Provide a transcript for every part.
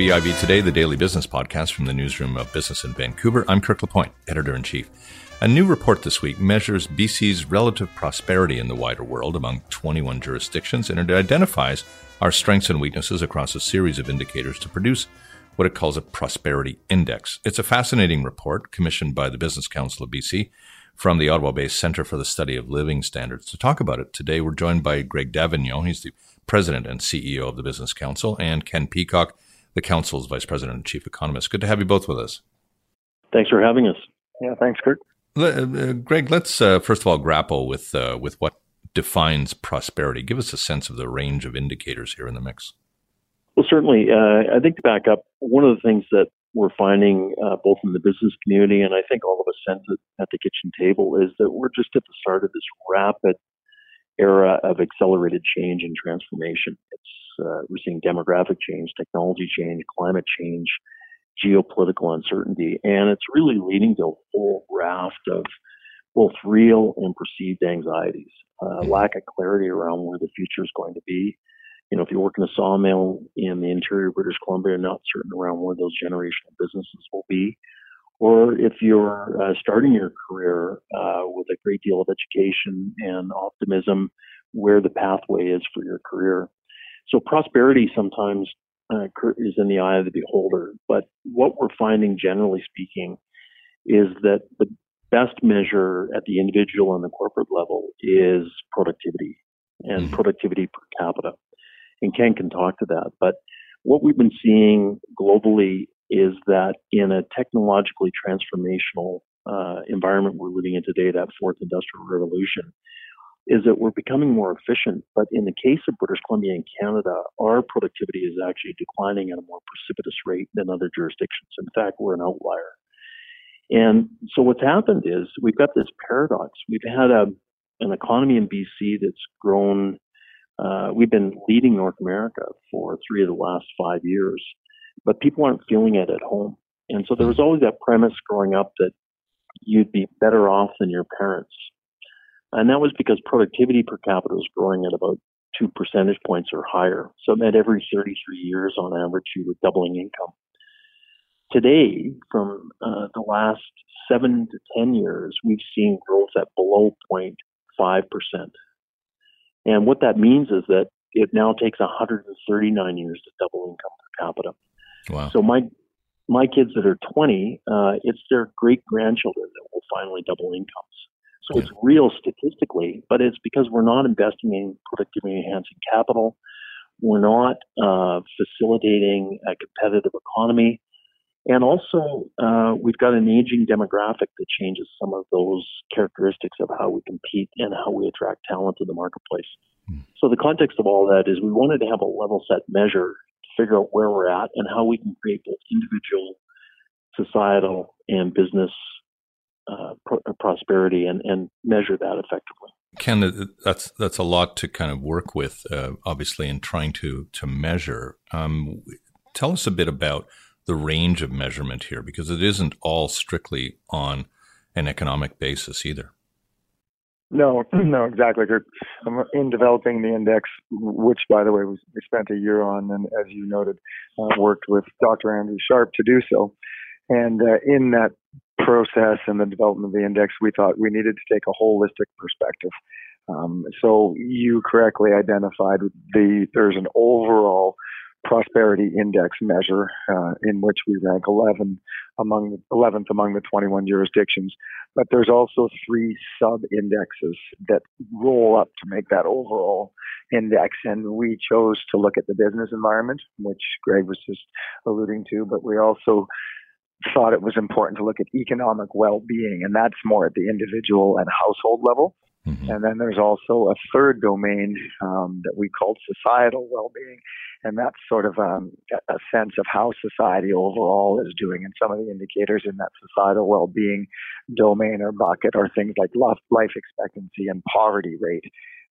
BIV Today, the daily business podcast from the newsroom of Business in Vancouver. I'm Kirk LaPointe, editor in chief. A new report this week measures BC's relative prosperity in the wider world among 21 jurisdictions, and it identifies our strengths and weaknesses across a series of indicators to produce what it calls a prosperity index. It's a fascinating report commissioned by the Business Council of BC from the Ottawa based Center for the Study of Living Standards. To talk about it today, we're joined by Greg D'Avignon. He's the president and CEO of the Business Council, and Ken Peacock, the Council's vice president and chief economist. Good to have you both with us. Thanks for having us. Yeah, thanks, Kurt. Uh, Greg, let's uh, first of all grapple with uh, with what defines prosperity. Give us a sense of the range of indicators here in the mix. Well, certainly. Uh, I think to back up, one of the things that we're finding uh, both in the business community and I think all of us sense it at the kitchen table is that we're just at the start of this rapid era of accelerated change and transformation. It's uh, we're seeing demographic change, technology change, climate change, geopolitical uncertainty, and it's really leading to a whole raft of both real and perceived anxieties, uh, lack of clarity around where the future is going to be. You know, if you work in a sawmill in the interior of British Columbia, not certain around where those generational businesses will be. Or if you're uh, starting your career uh, with a great deal of education and optimism, where the pathway is for your career. So prosperity sometimes uh, is in the eye of the beholder. But what we're finding, generally speaking, is that the best measure at the individual and the corporate level is productivity and mm-hmm. productivity per capita. And Ken can talk to that. But what we've been seeing globally is that in a technologically transformational uh, environment we're living in today, that fourth industrial revolution, is that we're becoming more efficient. But in the case of British Columbia and Canada, our productivity is actually declining at a more precipitous rate than other jurisdictions. In fact, we're an outlier. And so what's happened is we've got this paradox. We've had a, an economy in BC that's grown. Uh, we've been leading North America for three of the last five years, but people aren't feeling it at home. And so there was always that premise growing up that you'd be better off than your parents and that was because productivity per capita was growing at about two percentage points or higher. So it meant every 33 years on average you were doubling income. Today, from uh, the last seven to 10 years, we've seen growth at below 0.5%. And what that means is that it now takes 139 years to double income per capita. Wow. So my my kids that are 20, uh, it's their great grandchildren that will finally double incomes. So yeah. it's real statistically, but it's because we're not investing in productivity enhancing capital. We're not uh, facilitating a competitive economy. And also, uh, we've got an aging demographic that changes some of those characteristics of how we compete and how we attract talent to the marketplace. Mm. So, the context of all that is we wanted to have a level set measure figure out where we're at and how we can create both individual, societal, and business uh, uh, prosperity and, and measure that effectively. Ken, that's that's a lot to kind of work with, uh, obviously, in trying to to measure. Um, tell us a bit about the range of measurement here, because it isn't all strictly on an economic basis either. No, no, exactly. Um, in developing the index, which, by the way, we spent a year on, and as you noted, uh, worked with Dr. Andrew Sharpe to do so. And uh, in that process and the development of the index, we thought we needed to take a holistic perspective. Um, so you correctly identified the there's an overall prosperity index measure uh, in which we rank 11 among the 11th among the 21 jurisdictions. But there's also three sub indexes that roll up to make that overall index. And we chose to look at the business environment, which Greg was just alluding to, but we also thought it was important to look at economic well-being, and that's more at the individual and household level. Mm-hmm. And then there's also a third domain um, that we called societal well-being, and that's sort of um, a sense of how society overall is doing. And some of the indicators in that societal well-being domain or bucket are things like life expectancy and poverty rate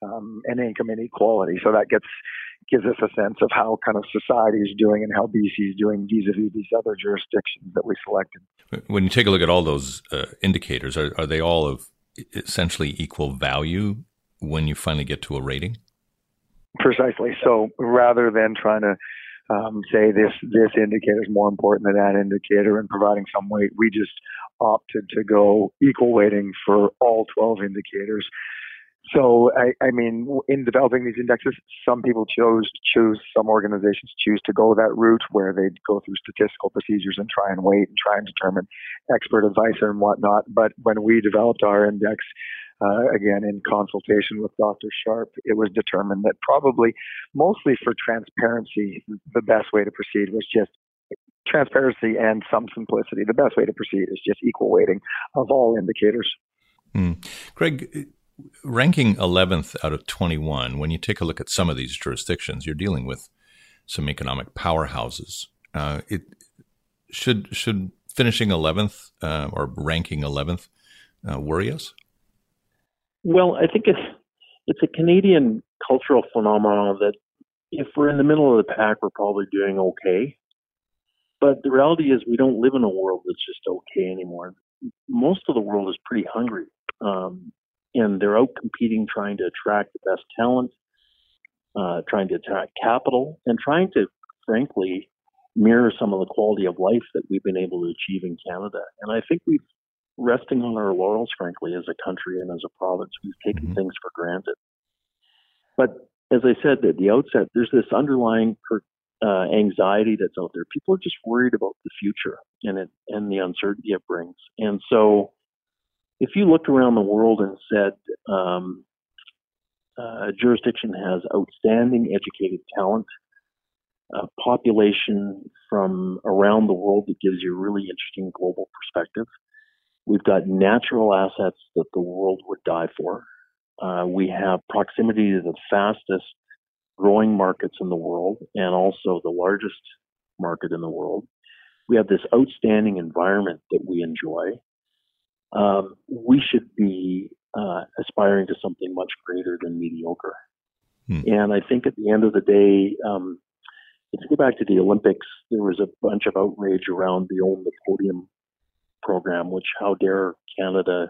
um, and income inequality. So that gets gives us a sense of how kind of society is doing and how BC is doing vis-a-vis these other jurisdictions that we selected. When you take a look at all those uh, indicators, are, are they all of essentially equal value when you finally get to a rating? Precisely. So rather than trying to um, say this this indicator is more important than that indicator and providing some weight. We just opted to go equal weighting for all 12 indicators. So I, I mean, in developing these indexes, some people chose choose some organizations choose to go that route where they'd go through statistical procedures and try and weight and try and determine expert advice and whatnot. But when we developed our index, uh, again in consultation with Dr. Sharpe, it was determined that probably, mostly for transparency, the best way to proceed was just transparency and some simplicity. The best way to proceed is just equal weighting of all indicators. Mm. Greg, ranking 11th out of 21, when you take a look at some of these jurisdictions, you're dealing with some economic powerhouses. Uh, it should should finishing 11th uh, or ranking 11th uh, worry us? Well, I think it's it's a Canadian cultural phenomenon that if we're in the middle of the pack, we're probably doing okay. But the reality is, we don't live in a world that's just okay anymore. Most of the world is pretty hungry, um, and they're out competing, trying to attract the best talent, uh, trying to attract capital, and trying to, frankly, mirror some of the quality of life that we've been able to achieve in Canada. And I think we've resting on our laurels, frankly, as a country and as a province. We've taken mm-hmm. things for granted. But as I said at the outset, there's this underlying per, uh, anxiety that's out there. People are just worried about the future and it and the uncertainty it brings. And so, if you looked around the world and said um, uh, jurisdiction has outstanding educated talent, a population from around the world that gives you a really interesting global perspective, We've got natural assets that the world would die for. Uh, we have proximity to the fastest growing markets in the world and also the largest market in the world. We have this outstanding environment that we enjoy. Um, we should be uh, aspiring to something much greater than mediocre. Hmm. And I think at the end of the day, um, if you go back to the Olympics, there was a bunch of outrage around the Own the Podium program, which How Dare Canada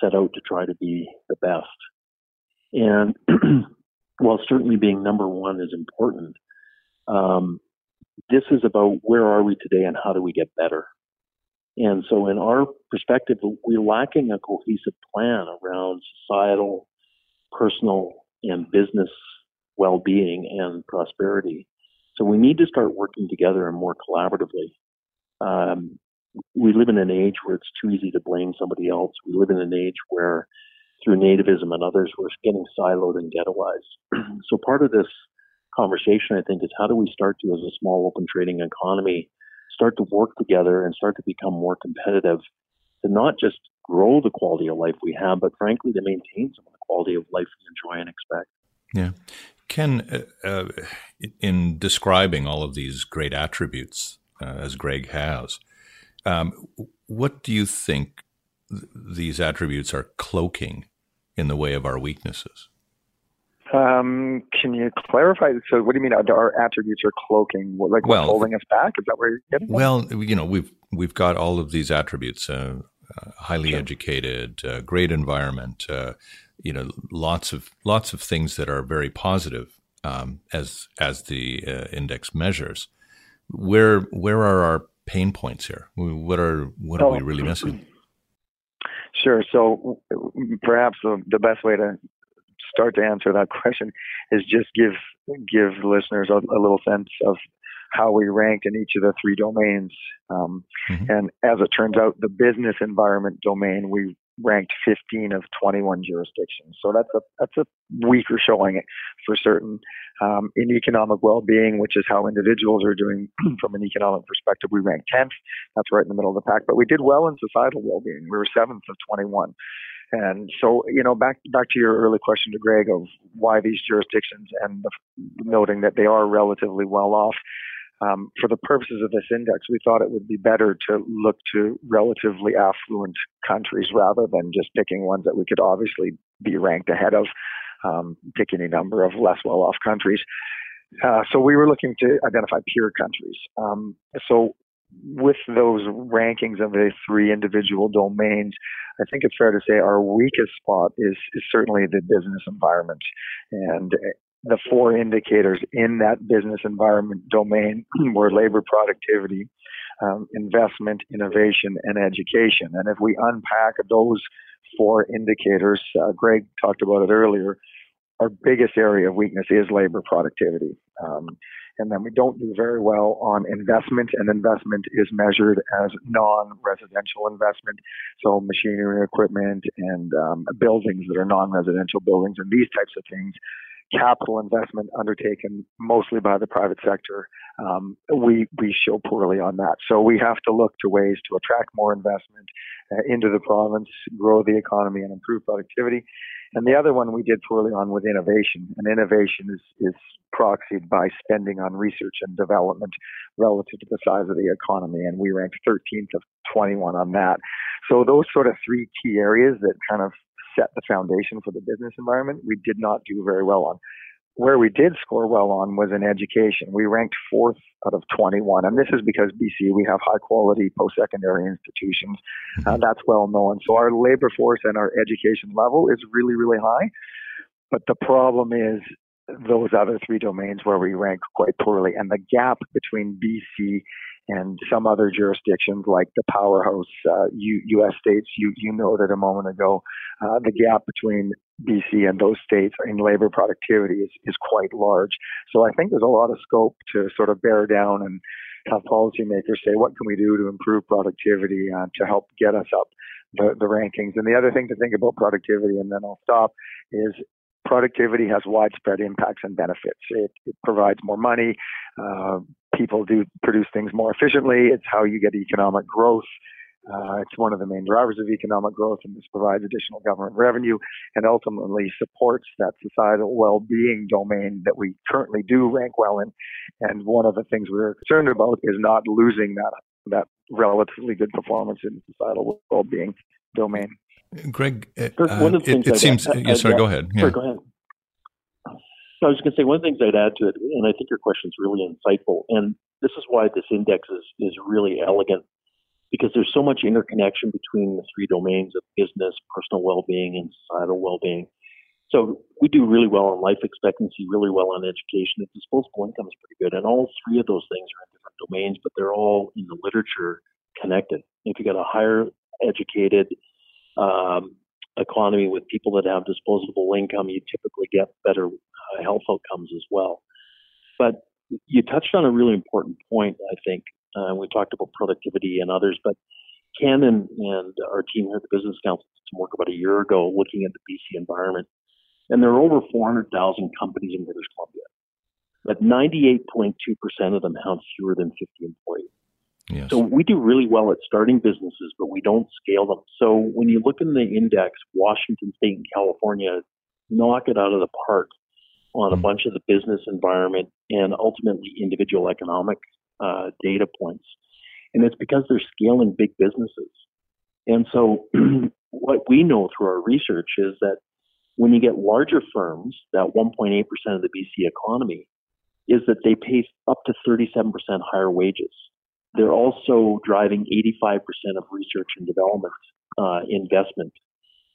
set out to try to be the best. And while certainly being number one is important, um, this is about where are we today and how do we get better. And so, in our perspective, we're lacking a cohesive plan around societal, personal, and business well being and prosperity. So, we need to start working together and more collaboratively. Um, we live in an age where it's too easy to blame somebody else. We live in an age where, through nativism and others, we're getting siloed and ghettoized. so part of this conversation, I think, is how do we start to, as a small open trading economy, start to work together and start to become more competitive to not just grow the quality of life we have, but frankly, to maintain some of the quality of life we enjoy and expect. Yeah. Ken, uh, uh, in describing all of these great attributes, uh, as Greg has, um, what do you think th- these attributes are cloaking in the way of our weaknesses? Um, can you clarify? So, what do you mean? Our attributes are cloaking, like well, holding us back? Is that where you're getting? Well, you know, we've we've got all of these attributes: uh, uh, highly sure. educated, uh, great environment, uh, you know, lots of lots of things that are very positive um, as as the uh, index measures. Where where are our pain points here? What are what are we really missing? Sure. So perhaps the best way to start to answer that question is just give give listeners a, a little sense of how we ranked in each of the three domains. Um, mm-hmm. And as it turns out, the business environment domain we ranked 15 of 21 jurisdictions. So that's a that's a weaker showing for certain. Um, in economic well-being, which is how individuals are doing from an economic perspective, we ranked 10th. That's right in the middle of the pack. But we did well in societal well-being. We were seventh of 21. And so, you know, back back to your early question to Greg of why these jurisdictions and the, noting that they are relatively well off. Um, for the purposes of this index, we thought it would be better to look to relatively affluent countries rather than just picking ones that we could obviously be ranked ahead of, um, pick any number of less well off countries. Uh, so we were looking to identify peer countries. Um, so with those rankings of the three individual domains, I think it's fair to say our weakest spot is, is certainly the business environment. And the four indicators in that business environment domain were labor productivity, um, investment, innovation, and education. And if we unpack those four indicators, uh, Greg talked about it earlier, our biggest area of weakness is labor productivity. Um, and then we don't do very well on investment, and investment is measured as non-residential investment, so machinery, equipment, and um, buildings that are non-residential buildings, and these types of things capital investment undertaken mostly by the private sector, um, we we show poorly on that. So we have to look to ways to attract more investment uh, into the province, grow the economy, and improve productivity. And the other one we did poorly on was innovation. And innovation is is proxied by spending on research and development relative to the size of the economy. And we ranked 13th of 21 on that. So those sort of three key areas that kind of set the foundation for the business environment, we did not do very well on. Where we did score well on was in education. We ranked fourth out of 21. And this is because BC, we have high quality post secondary institutions. Uh, mm-hmm. that's well known. So our labor force and our education level is really, really high. But the problem is those other three domains where we rank quite poorly. And the gap between BC and some other jurisdictions like the powerhouse uh, U- U.S. states. You you noted a moment ago uh, the gap between BC and those states in labor productivity is is quite large. So I think there's a lot of scope to sort of bear down and have policymakers say what can we do to improve productivity uh, to help get us up the, the rankings. And the other thing to think about productivity, and then I'll stop, is productivity has widespread impacts and benefits. It, it provides more money. Uh, people do produce things more efficiently. It's how you get economic growth. Uh, it's one of the main drivers of economic growth, and this provides additional government revenue and ultimately supports that societal well-being domain that we currently do rank well in. And one of the things we're concerned about is not losing that that relatively good performance in societal well-being domain. Greg, uh, it, it seems. yeah, sorry, go ahead. Yeah. Sorry, go ahead. So I was going to say one of the things I'd add to it, and I think your question is really insightful, and this is why this index is, is really elegant, because there's so much interconnection between the three domains of business, personal well-being, and societal well-being. So we do really well on life expectancy, really well on education. The disposable income is pretty good, and all three of those things are in different domains, but they're all in the literature connected. If you've got a higher educated um, economy with people that have disposable income, you typically get better uh, health outcomes as well. But you touched on a really important point, I think. Uh, we talked about productivity and others, but Ken and, and our team here at the Business Council did some work about a year ago looking at the BC environment. And there are over 400,000 companies in British Columbia, but 98.2% of them have fewer than 50 employees. Yes. So we do really well at starting businesses, but we don't scale them. So when you look in the index, Washington State and California knock it out of the park on a mm. bunch of the business environment and ultimately individual economic uh, data points. And it's because they're scaling big businesses. And so what we know through our research is that when you get larger firms, that 1.8% of the BC economy, is that they pay up to 37% higher wages. They're also driving 85% of research and development uh, investment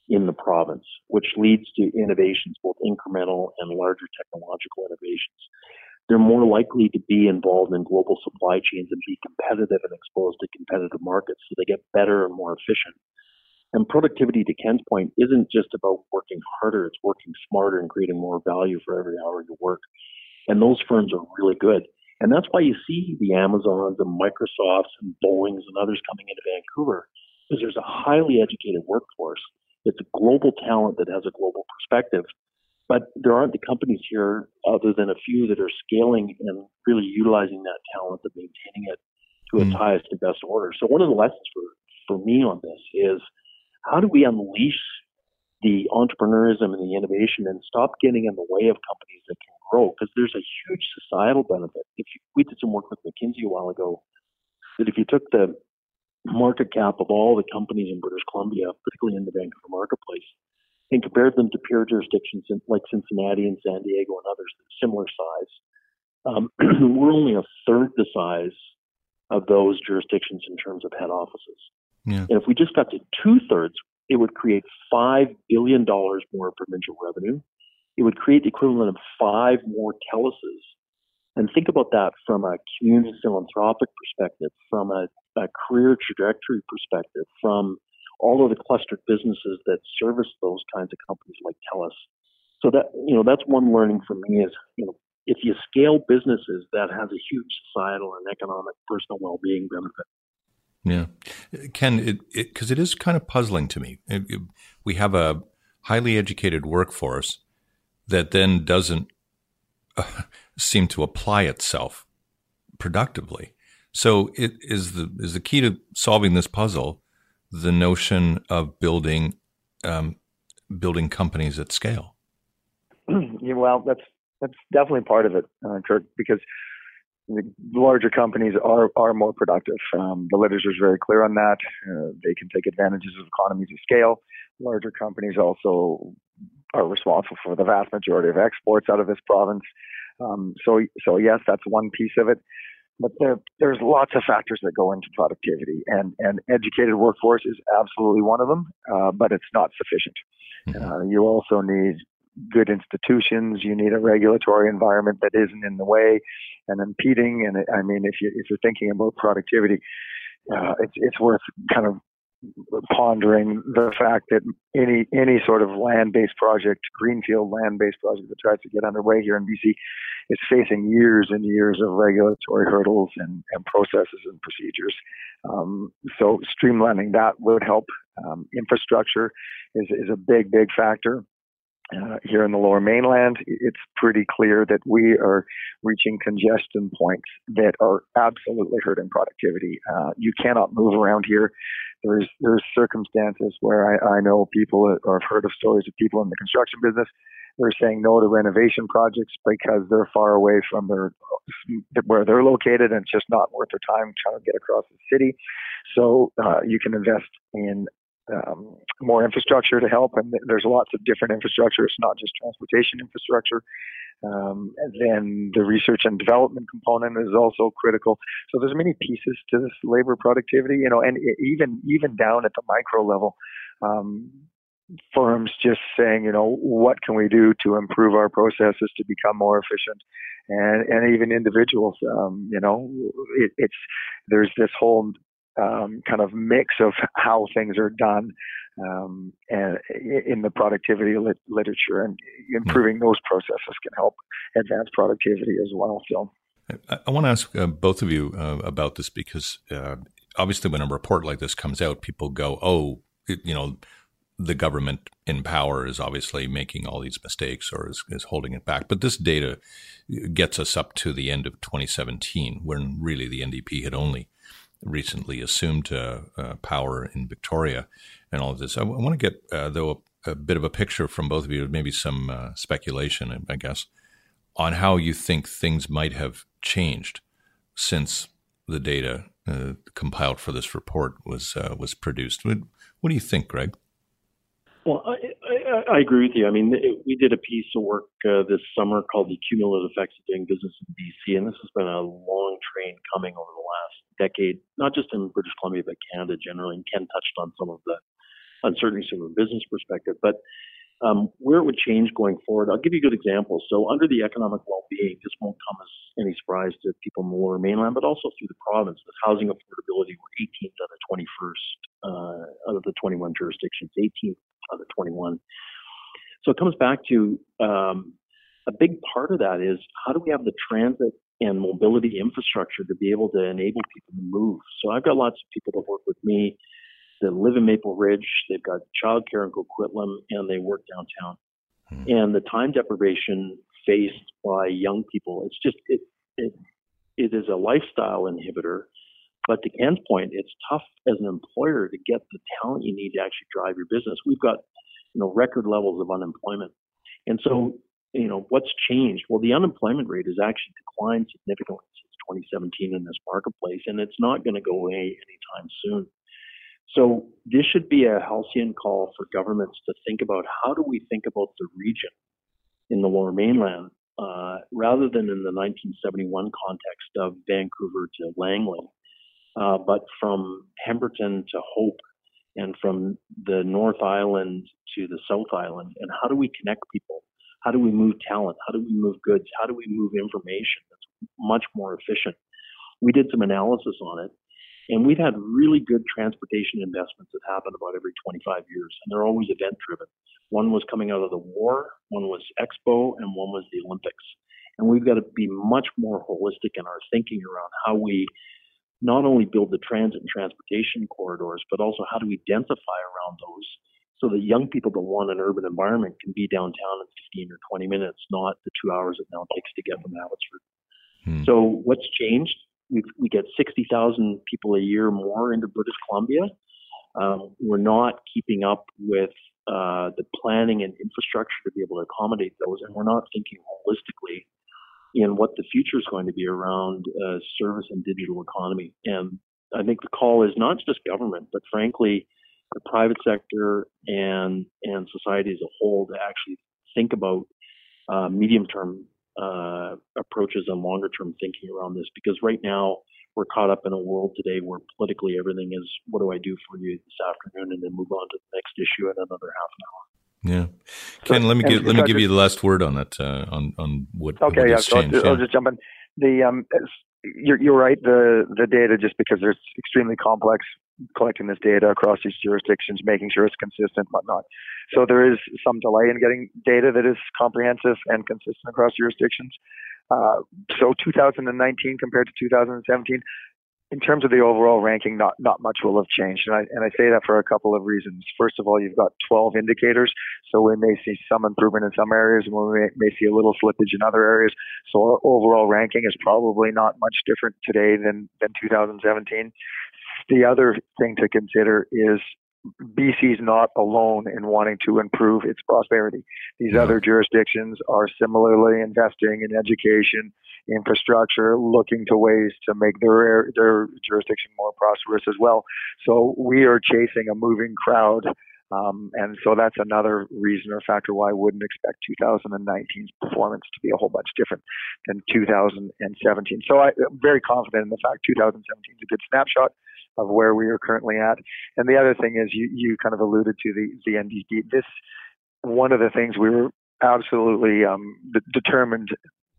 in the province, which leads to innovations, both incremental and larger technological innovations. They're more likely to be involved in global supply chains and be competitive and exposed to competitive markets, so they get better and more efficient. And productivity, to Ken's point, isn't just about working harder, it's working smarter and creating more value for every hour you work. And those firms are really good. And that's why you see the Amazons and Microsofts and Boeings and others coming into Vancouver, because there's a highly educated workforce. It's a global talent that has a global perspective. But there aren't the companies here, other than a few, that are scaling and really utilizing that talent and maintaining it to its mm. highest and best order. So one of the lessons for, for me on this is how do we unleash the entrepreneurism and the innovation and stop getting in the way of companies that can grow because there's a huge societal benefit. If you, we did some work with McKinsey a while ago, that if you took the market cap of all the companies in British Columbia, particularly in the Vancouver marketplace, and compared them to peer jurisdictions like Cincinnati and San Diego and others similar size, um, we're only a third the size of those jurisdictions in terms of head offices. Yeah. And if we just got to two thirds, it would create $5 billion more provincial revenue it would create the equivalent of five more TELUSes. And think about that from a community philanthropic perspective, from a, a career trajectory perspective, from all of the clustered businesses that service those kinds of companies like TELUS. So that you know that's one learning for me is you know if you scale businesses, that has a huge societal and economic personal well-being benefit. Yeah, Ken, because it, it, it is kind of puzzling to me. It, it, we have a highly educated workforce that then doesn't uh, seem to apply itself productively. So, it is the is the key to solving this puzzle the notion of building um, building companies at scale. well, that's that's definitely part of it, uh, Kirk, because the larger companies are are more productive. Um, the literature is very clear on that. Uh, they can take advantages of economies of scale. Larger companies also are responsible for the vast majority of exports out of this province. Um, so, so yes, that's one piece of it. But there, there's lots of factors that go into productivity, and and educated workforce is absolutely one of them. Uh, but it's not sufficient. Mm-hmm. Uh, you also need good institutions. You need a regulatory environment that isn't in the way and impeding. And I mean, if you if you're thinking about productivity, uh, it's it's worth kind of pondering the fact that any any sort of land-based project, greenfield land-based project that tries to get underway here in BC, is facing years and years of regulatory hurdles and, and processes and procedures. Um, so streamlining that would help. Um, infrastructure is is a big big factor. Uh, here in the lower mainland, it's pretty clear that we are reaching congestion points that are absolutely hurting productivity. Uh, you cannot move around here. There's there's circumstances where I, I know people or have heard of stories of people in the construction business. They're saying no to renovation projects because they're far away from their where they're located, and it's just not worth their time trying to get across the city. So uh, you can invest in um, more infrastructure to help, and there's lots of different infrastructure. It's not just transportation infrastructure. Um, then the research and development component is also critical. So there's many pieces to this labor productivity, you know, and even even down at the micro level, um, firms just saying, you know, what can we do to improve our processes to become more efficient, and and even individuals, um, you know, it, it's there's this whole um, kind of mix of how things are done um, and in the productivity lit- literature and improving those processes can help advance productivity as well. So. I, I want to ask uh, both of you uh, about this because uh, obviously, when a report like this comes out, people go, "Oh, it, you know, the government in power is obviously making all these mistakes or is, is, holding it back." But this data gets us up to the end of 2017, when really the NDP had only recently assumed uh, uh, power in Victoria and all of this. I, w- I want to get, uh, though, a, a, bit of a picture from both of you, maybe some speculation, I guess, on how you think things might have changed since the data uh, compiled for this report was uh, was produced. What, what, do you think, Greg? Well, I, agree with you. I mean, it, we did a piece of work uh, this summer called "The Cumulative Effects of Doing Business in BC," and this has been a long train coming over the last decade, not just in British Columbia but Canada generally. And Ken touched on some of the uncertainties from a business perspective. But um, where it would change going forward, I'll give you good example. So, under the economic well-being, this won't come as any surprise to people in the Lower Mainland, but also through the province. With housing affordability, we're 18th out of 21st uh, out of the 21 jurisdictions, 18th out of 21. So it comes back to um, a big part of that is how do we have the transit and mobility infrastructure to be able to enable people to move. So I've got lots of people that work with me that live in Maple Ridge. They've got childcare in Coquitlam, and they work downtown. Hmm. And the time deprivation faced by young people, it's just it it it is a lifestyle inhibitor. But to Ken's point, it's tough as an employer to get the talent you need to actually drive your business. We've got you know record levels of unemployment, and so you know what's changed. Well, the unemployment rate has actually declined significantly since 2017 in this marketplace, and it's not going to go away anytime soon. So this should be a halcyon call for governments to think about how do we think about the region in the Lower Mainland uh, rather than in the 1971 context of Vancouver to Langley, uh, but from Pemberton to Hope and from the North Island to the South Island, and how do we connect people? How do we move talent? How do we move goods? How do we move information that's much more efficient? We did some analysis on it, and we've had really good transportation investments that happen about every 25 years, and they're always event driven. One was coming out of the war, one was Expo, and one was the Olympics. And we've got to be much more holistic in our thinking around how we not only build the transit and transportation corridors, but also how do we densify around those so that young people that want an urban environment can be downtown in 15 or 20 minutes, not the two hours it now takes to get from Abbotsford. Hmm. So what's changed? We we get 60,000 people a year more into British Columbia. Um, we're not keeping up with uh, the planning and infrastructure to be able to accommodate those, and we're not thinking holistically in what the future is going to be around uh, service and digital economy. And I think the call is not just government, but frankly, the private sector and and society as a whole to actually think about uh, medium term uh, approaches and longer term thinking around this because right now we're caught up in a world today where politically everything is what do I do for you this afternoon and then move on to the next issue in another half an hour. Yeah, Ken, let me give, let me give you the last word on that uh, on on what. Okay, what yeah, so I'll, yeah. I'll just jump in. The um, you're you're right. The the data just because it's extremely complex collecting this data across these jurisdictions, making sure it's consistent, whatnot. So there is some delay in getting data that is comprehensive and consistent across jurisdictions. Uh, so 2019 compared to 2017, in terms of the overall ranking, not not much will have changed, and I and I say that for a couple of reasons. First of all, you've got 12 indicators, so we may see some improvement in some areas, and we may, may see a little slippage in other areas. So our overall ranking is probably not much different today than than 2017. The other thing to consider is BC is not alone in wanting to improve its prosperity. These other jurisdictions are similarly investing in education, infrastructure, looking to ways to make their their jurisdiction more prosperous as well. So we are chasing a moving crowd. Um, and so that's another reason or factor why I wouldn't expect 2019's performance to be a whole bunch different than 2017. So I, am very confident in the fact 2017 is a good snapshot of where we are currently at. And the other thing is you, you kind of alluded to the, the NDP. This, one of the things we were absolutely um, determined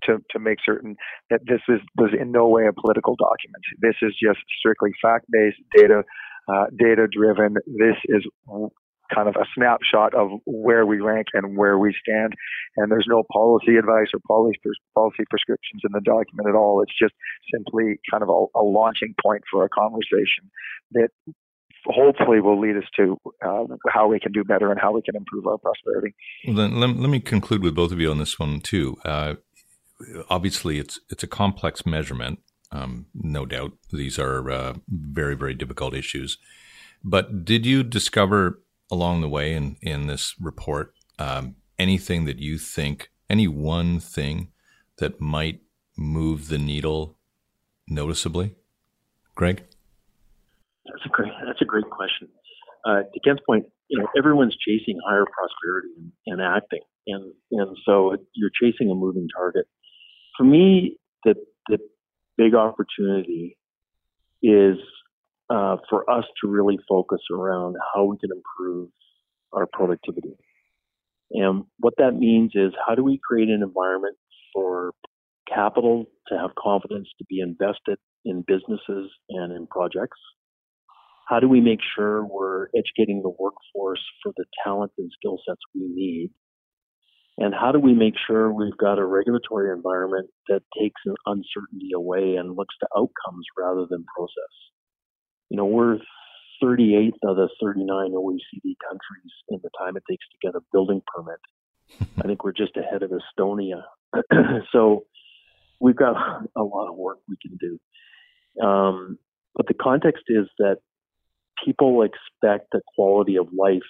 to, to make certain that this is, was in no way a political document. This is just strictly fact-based, data, uh, data-driven. This is kind of a snapshot of where we rank and where we stand. And there's no policy advice or policy policy prescriptions in the document at all. It's just simply kind of a, a launching point for a conversation that hopefully will lead us to uh, how we can do better and how we can improve our prosperity. Well, then let, let me conclude with both of you on this one too. Uh, obviously, it's it's a complex measurement. Um, no doubt, these are uh, very very difficult issues. But did you discover along the way in, in this report um, anything that you think, any one thing that might move the needle noticeably? Greg? That's a great, that's a great question. Uh, to Ken's point, you know, everyone's chasing higher prosperity and, and acting. And, and so you're chasing a moving target. For me, the, the big opportunity is uh, for us to really focus around how we can improve our productivity. And what that means is how do we create an environment for capital to have confidence to be invested in businesses and in projects? How do we make sure we're educating the workforce for the talent and skill sets we need? And how do we make sure we've got a regulatory environment that takes uncertainty away and looks to outcomes rather than process? You know, we're 38th of the 39 OECD countries in the time it takes to get a building permit. I think we're just ahead of Estonia. so we've got a lot of work we can do. Um, but the context is that people expect a quality of life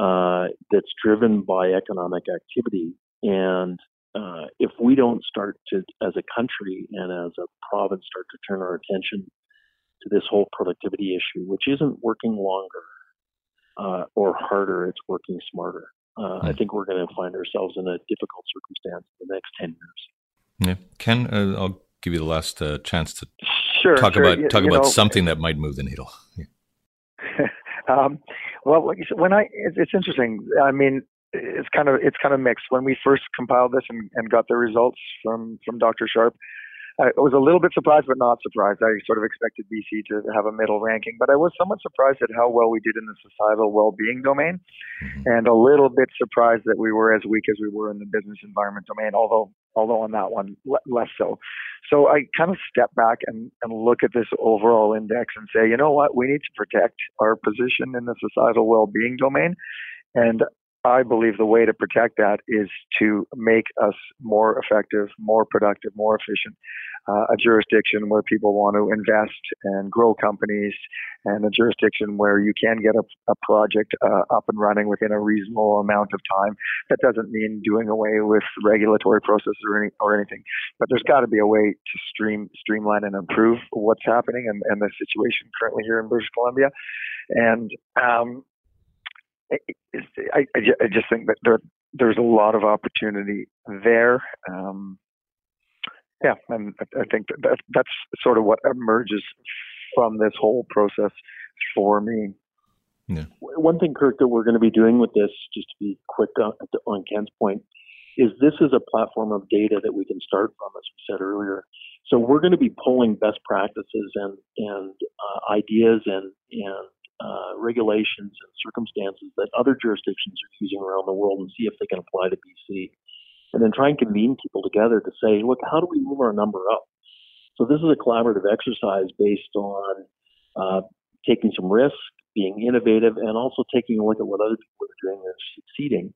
uh, that's driven by economic activity. And uh, if we don't start to, as a country and as a province, start to turn our attention to this whole productivity issue, which isn't working longer uh, or harder, it's working smarter. Uh, I hmm. think we're going to find ourselves in a difficult circumstance in the next 10 years. Yeah. Ken, uh, I'll give you the last uh, chance to sure, talk sure. about you, talk you about know, something that might move the needle. Yeah. um, well, when I, it's interesting. I mean, it's kind of it's kind of mixed. When we first compiled this and, and got the results from from Dr. Sharpe, I was a little bit surprised, but not surprised. I sort of expected BC to have a middle ranking, but I was somewhat surprised at how well we did in the societal well-being domain, mm-hmm. and a little bit surprised that we were as weak as we were in the business environment domain. Although, although on that one, less so. So I kind of step back and, and look at this overall index and say, you know what, we need to protect our position in the societal well-being domain, and I believe the way to protect that is to make us more effective, more productive, more efficient. Uh, a jurisdiction where people want to invest and grow companies, and a jurisdiction where you can get a, a project uh, up and running within a reasonable amount of time. That doesn't mean doing away with regulatory processes or, any, or anything, but there's got to be a way to stream, streamline and improve what's happening and, and the situation currently here in British Columbia. And um, I, I, just think that there, there's a lot of opportunity there. Um, yeah, and I think that that's sort of what emerges from this whole process for me. Yeah. One thing, Kirk, that we're going to be doing with this, just to be quick on, on Ken's point, is this is a platform of data that we can start from, as we said earlier. So we're going to be pulling best practices and and uh, ideas and and uh, regulations and circumstances that other jurisdictions are using around the world and see if they can apply to BC. And then try and convene people together to say, look, how do we move our number up? So this is a collaborative exercise based on uh, taking some risk, being innovative, and also taking a look at what other people are doing and succeeding.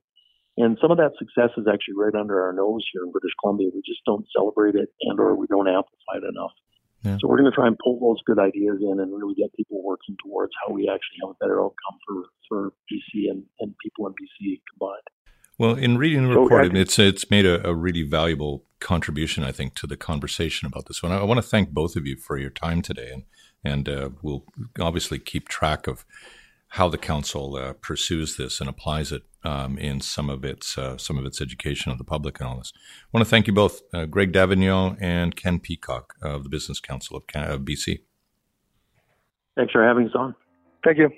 And some of that success is actually right under our nose here in British Columbia. We just don't celebrate it and or we don't amplify it enough. Yeah. So we're going to try and pull those good ideas in and really get people working towards how we actually have a better outcome for, for BC and, and people in BC combined. Well, in reading the report, it's it's made a, a, really valuable contribution, I think, to the conversation about this one. I, I want to thank both of you for your time today, and and uh, we'll obviously keep track of how the council uh, pursues this and applies it um, in some of its uh, some of its education of the public and all this. I want to thank you both, uh, Greg D'Avignon and Ken Peacock of the Business Council of, of BC. Thanks for having us on. Thank you.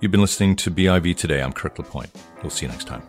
You've been listening to BIV today. I'm Kirk LaPointe. We'll see you next time.